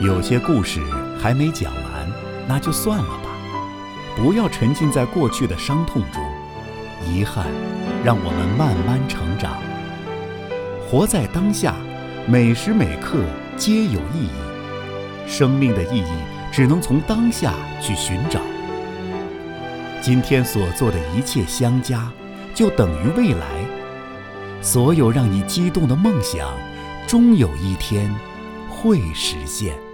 有些故事还没讲完那就算了吧。不要沉浸在过去的伤痛中遗憾让我们慢慢成长。活在当下每时每刻皆有意义。生命的意义只能从当下去寻找。今天所做的一切相加就等于未来。所有让你激动的梦想终有一天会实现。